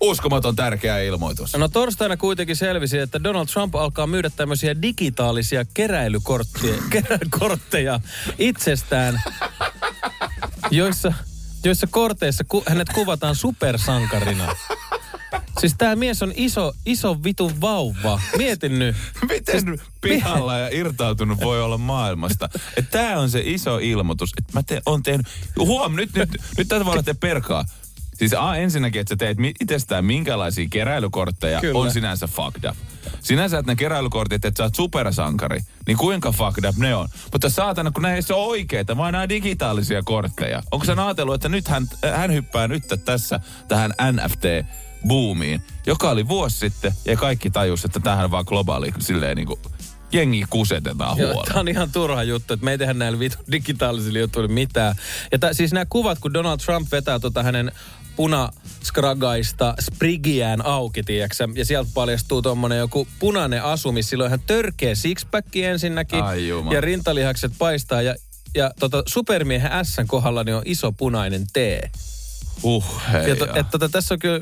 uskomaton tärkeä ilmoitus. No torstaina kuitenkin selvisi, että Donald Trump alkaa myydä tämmöisiä digitaalisia keräilykortteja, keräilykortteja itsestään, joissa, joissa korteissa ku, hänet kuvataan supersankarina. Siis tämä mies on iso, iso vitun vauva. Mietin nyt. Miten pihalla ja irtautunut voi olla maailmasta? Tämä on se iso ilmoitus, että mä te, on tehnyt... Huom, nyt, nyt, nyt tätä voi te perkaa. Siis A, ensinnäkin, että sä teet itsestään minkälaisia keräilykortteja, Kyllä. on sinänsä fucked up. Sinänsä, että ne keräilykortit, että sä oot supersankari, niin kuinka fucked up ne on? Mutta saatana, kun ne ei se ole oikeita, vaan nämä digitaalisia kortteja. Onko sä ajatellut, että nyt hän, hän hyppää nyt tässä tähän NFT boomiin, joka oli vuosi sitten, ja kaikki tajus, että tähän vaan globaali silleen niin kuin, jengi kusetetaan Joo, huolella. Tämä on ihan turha juttu, että me ei tehdä näillä vitun digitaalisilla jutuilla mitään. Ja tää, siis nämä kuvat, kun Donald Trump vetää tota hänen punaskragaista sprigiään auki, tiiäksä, ja sieltä paljastuu tuommoinen joku punainen asu, missä sillä on ihan törkeä sixpack ensinnäkin, Ai ja rintalihakset paistaa, ja, ja tota, supermiehen S kohdalla niin on iso punainen T. Huh, hei Ja to, et, tota, tässä on kyllä...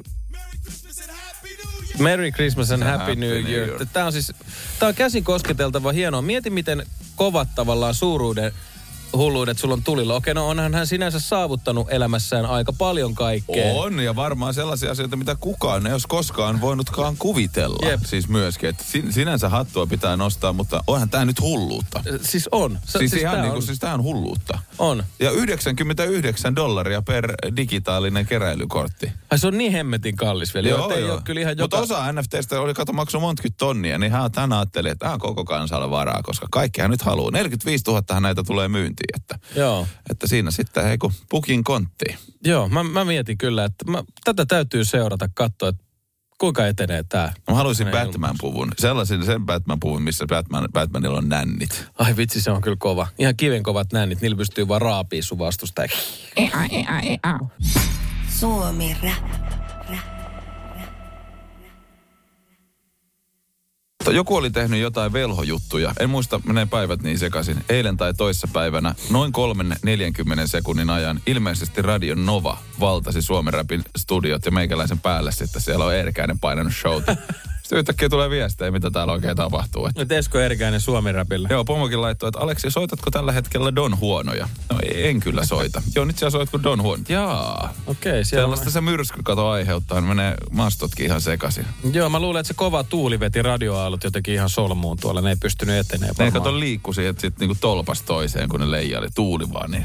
Merry Christmas and Happy, Happy New New Year. Year. Tämä on siis, tämä on käsin kosketeltava hienoa. Mieti, miten kovat tavallaan suuruuden hulluudet sulla on tulilla. Okei, no onhan hän sinänsä saavuttanut elämässään aika paljon kaikkea. On, ja varmaan sellaisia asioita, mitä kukaan ei olisi koskaan voinutkaan kuvitella. Jep. Siis myöskin, että sin, sinänsä hattua pitää nostaa, mutta onhan tämä nyt hulluutta. Siis on. S- Siis, siis, ihan tää niin kuin, on. siis tämä on hulluutta. on. Ja 99 dollaria per digitaalinen keräilykortti. Ai se on niin hemmetin kallis vielä. Joo, ei ole kyllä ihan Mutta joka... osa NFTstä oli, kato, maksoi montkymmentä tonnia, niin hän, hän ajatteli, että tämä on koko kansalla varaa, koska kaikkihan nyt haluaa. 45 000 näitä tulee myyntiin, että, Joo. että siinä sitten, hei kun pukin kontti. Joo, mä, mä mietin kyllä, että mä, tätä täytyy seurata, katsoa, että kuinka etenee tämä. Mä haluaisin Batman-puvun. Sellaisen, sen Batman-puvun, missä Batman, Batmanilla on nännit. Ai vitsi, se on kyllä kova. Ihan kiven kovat nännit, niillä pystyy vaan raapii sun vastusta. Suomi Rap. Joku oli tehnyt jotain velhojuttuja. En muista, menee päivät niin sekaisin. Eilen tai toissa päivänä, noin 3-40 sekunnin ajan, ilmeisesti Radio Nova valtasi Suomen Rapin studiot ja meikäläisen päälle sitten siellä on Erkäinen painanut showta. Sitten yhtäkkiä tulee viestejä, mitä täällä oikein tapahtuu. Et, Nyt Esko Erkäinen Suomi Rapilla. joo, pomokin laittoi, että Aleksi, soitatko tällä hetkellä Don Huonoja? No en kyllä soita. joo, nyt sä soitko Don Huono. Jaa. Okei, siellä on... Sellaista se myrsky kato aiheuttaa, niin menee mastotkin ihan sekaisin. Joo, mä luulen, että se kova tuuli veti radioaallot jotenkin ihan solmuun tuolla. Ne ei pystynyt etenemään Ne varmaan. kato liikkui siitä sit niinku tolpas toiseen, kun ne leijaili tuuli vaan niin.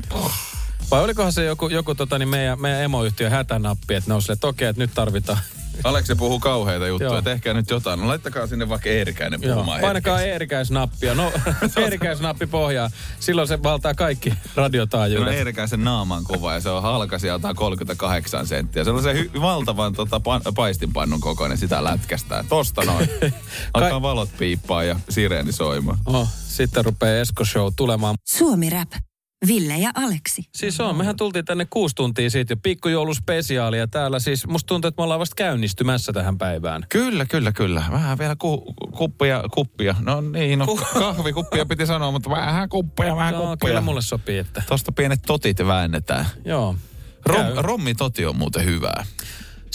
Vai olikohan se joku, joku tota, niin meidän, meidän emoyhtiön hätänappi, että ne on silleen, että okei, että nyt tarvitaan. Aleksi puhuu kauheita juttuja, Joo. että ehkä nyt jotain. No laittakaa sinne vaikka Eerikäinen Joo, puhumaan painakaa. Eerikäisnappia. No, Eerikäisnappi pohjaa. Silloin se valtaa kaikki radiotaajuudet. Eerikäisen naaman kuva ja se on halka sieltä 38 senttiä. Se on se hy- valtavan tota, pa- paistinpannun kokoinen, sitä lätkästää. Tosta noin. Alkaa valot piippaa ja sireeni soimaan. Oh, sitten rupeaa Esko Show tulemaan. Suomi Rap. Ville ja Aleksi. Siis on, mehän tultiin tänne kuusi tuntia siitä jo pikkujouluspesiaalia ja täällä siis musta tuntuu, että me ollaan vasta käynnistymässä tähän päivään. Kyllä, kyllä, kyllä. Vähän vielä ku, kuppia, kuppia. No niin, no kahvikuppia piti sanoa, mutta vähän kuppia, vähän No, kuppia. kyllä mulle sopii, että Tosta pienet totit väännetään. joo. Rom, rommi toti on muuten hyvää.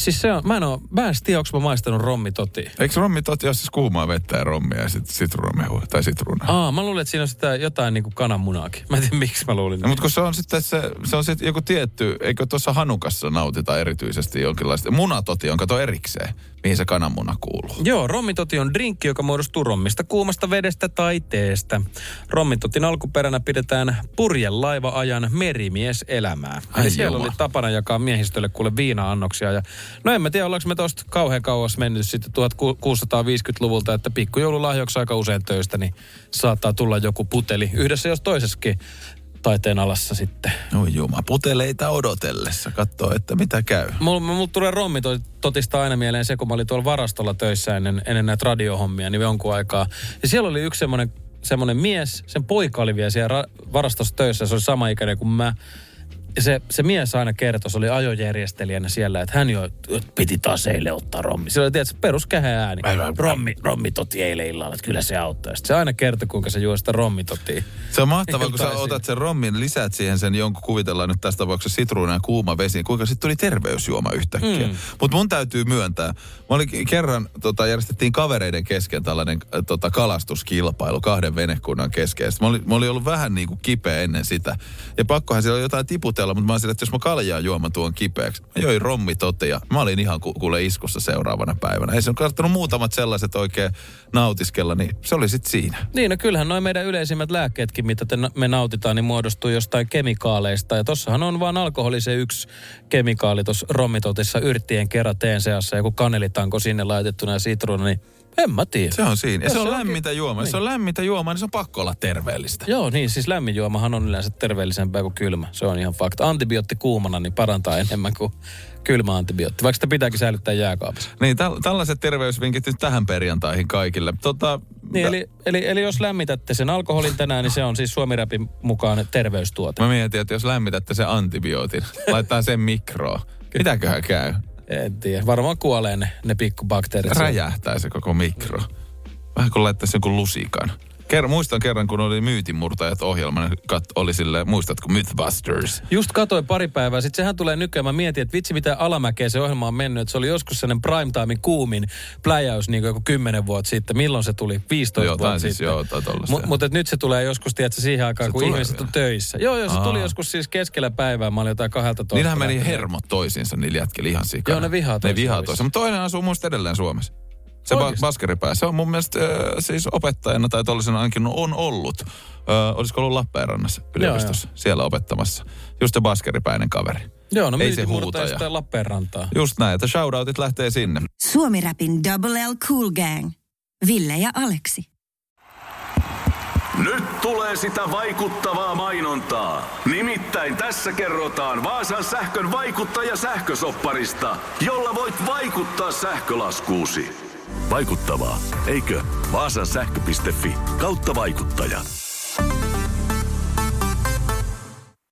Siis se on, mä en oo, mä en tiedä, onko mä maistanut rommitoti. Eikö rommi toti ole siis kuumaa vettä ja rommia ja sitten sitruunamehua tai sitruunaa? Aa, mä luulin, että siinä on sitä jotain niinku kananmunaakin. Mä en tiedä, miksi mä luulin. No, mutta kun se on sitten se, se on sitten joku tietty, eikö tuossa Hanukassa nautita erityisesti jonkinlaista. Munatoti on kato erikseen, mihin se kananmuna kuuluu. Joo, rommitoti on drinkki, joka muodostuu rommista, kuumasta vedestä tai teestä. Rommitotin alkuperänä pidetään purjen laiva-ajan merimieselämää. Ai Eli siellä juma. oli tapana jakaa miehistölle kuule viina-annoksia. Ja, no en mä tiedä, ollaanko me tosta kauhean kauas mennyt sitten 1650-luvulta, että pikkujoululahjoksi aika usein töistä, niin saattaa tulla joku puteli yhdessä jos toisessakin taiteen alassa sitten. No juma, puteleita odotellessa, katsoo, että mitä käy. Mulla, mulla tulee rommi to- totista aina mieleen se, kun mä olin tuolla varastolla töissä ennen, ennen näitä radiohommia, niin jonkun aikaa. Ja siellä oli yksi semmoinen, semmoinen mies, sen poika oli vielä siellä ra- varastossa töissä, se oli sama ikäinen kuin mä. Se, se mies aina kertoi, se oli ajojärjestelijänä siellä, että hän jo että piti taas eilen ottaa rommi. Se oli tietysti peruskähä ääni. Rommi, rommi toti eilen illalla, että kyllä se auttaa. Sitten se aina kertoi, kuinka se juo sitä rommitotia. Se on mahtavaa, kun sä otat sen rommin, lisäät siihen sen jonkun, kuvitellaan nyt tässä tapauksessa sitruuna ja kuuma vesi, kuinka sitten tuli terveysjuoma yhtäkkiä. Mm. Mutta mun täytyy myöntää, mä olin kerran, tota, järjestettiin kavereiden kesken tällainen äh, tota, kalastuskilpailu kahden venekunnan kesken. Mä olin, mä olin ollut vähän niin kuin kipeä ennen sitä. Ja pakkohan siellä oli jotain tiputella, mutta mä olin sillä, että jos mä kaljaa juomaan tuon kipeäksi. Mä join rommi toteja. Mä olin ihan ku, kuule iskussa seuraavana päivänä. Ei se on kannattanut muutamat sellaiset oikein nautiskella, niin se oli sitten siinä. Niin, no kyllähän noin meidän yleisimmät lääkkeetkin, mitä te, me nautitaan, niin muodostuu jostain kemikaaleista. Ja tossahan on vaan alkoholi se yksi kemikaali tuossa rommitotissa yrttien kerateen seassa. Joku kanelitanko sinne laitettuna ja sitruuna, niin en mä tiedä. Se on siinä. Ja se on se lämmintä juomaa. Jos se on lämmintä juomaa, niin se on pakko olla terveellistä. Joo, niin siis lämmin juomahan on yleensä terveellisempää kuin kylmä. Se on ihan fakta. Antibiootti kuumana niin parantaa enemmän kuin kylmä antibiootti. Vaikka sitä pitääkin säilyttää jääkaapissa. Niin, täl- tällaiset terveysvinkit nyt tähän perjantaihin kaikille. Tota, Niin, eli, eli, eli, jos lämmitätte sen alkoholin tänään, niin se on siis Suomi-räpin mukaan terveystuote. Mä mietin, että jos lämmitätte sen antibiootin, laittaa sen mikroon. Mitäköhän käy? En tiedä. Varmaan kuolee ne, ne pikkubakteerit. Räjähtää se koko mikro. Vähän kuin laittaisi jonkun lusikan. Ker- muistan kerran, kun oli Myytinmurtajat ohjelma, niin kat- oli silleen, muistatko Mythbusters? Just katoin pari päivää, sitten sehän tulee nykyään. Mä mietin, että vitsi mitä alamäkeä se ohjelma on mennyt. Että se oli joskus sellainen primetimein kuumin pläjäys niin kuin joku 10 vuotta sitten. Milloin se tuli? 15 Joo, vuotta siis sitten. joo. Mutta nyt se tulee joskus, tiedätkö, siihen aikaan, Se kun ihmiset vielä. on töissä. Joo, joo, se Aa. tuli joskus siis keskellä päivää. Mä olin jotain 12. Niillähän meni hermot toisiinsa niillä jätkillä ihan sikana. Joo, ne vihaa Ne toisiaan vihaa toisiaan. Mutta toinen asuu muista edelleen Suomessa. Se ba- baskeripää. Se on mun mielestä äh, siis opettajana tai tollisena ainakin on ollut. Äh, olisiko ollut Lappeenrannassa yliopistossa siellä opettamassa. Just se baskeripäinen kaveri. Joo, no Ei se huutaja. sitten Lappeenrantaa. Just näin, että shoutoutit lähtee sinne. Suomi-räpin Double L Cool Gang. Ville ja Aleksi. Nyt tulee sitä vaikuttavaa mainontaa. Nimittäin tässä kerrotaan Vaasan sähkön vaikuttaja sähkösopparista, jolla voit vaikuttaa sähkölaskuusi. Vaikuttavaa, eikö? Vaasan sähkö.fi kautta vaikuttaja.